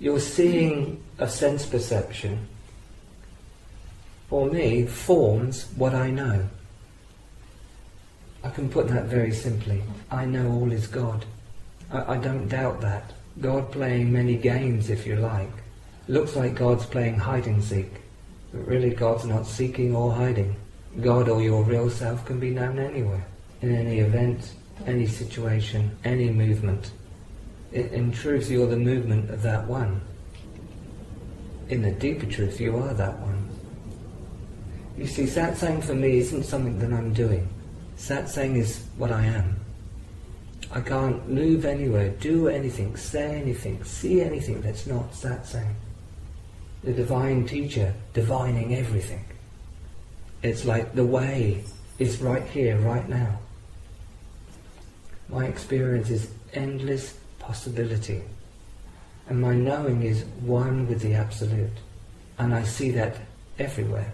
Your seeing a sense perception, for me, forms what I know. I can put that very simply. I know all is God. I, I don't doubt that. God playing many games, if you like. Looks like God's playing hide and seek, but really God's not seeking or hiding. God or your real self can be known anywhere, in any event, any situation, any movement. In, in truth, you're the movement of that one. In the deeper truth, you are that one. You see, satsang for me isn't something that I'm doing. Satsang is what I am. I can't move anywhere, do anything, say anything, see anything that's not satsang. The divine teacher divining everything. It's like the way is right here, right now. My experience is endless possibility. And my knowing is one with the Absolute. And I see that everywhere.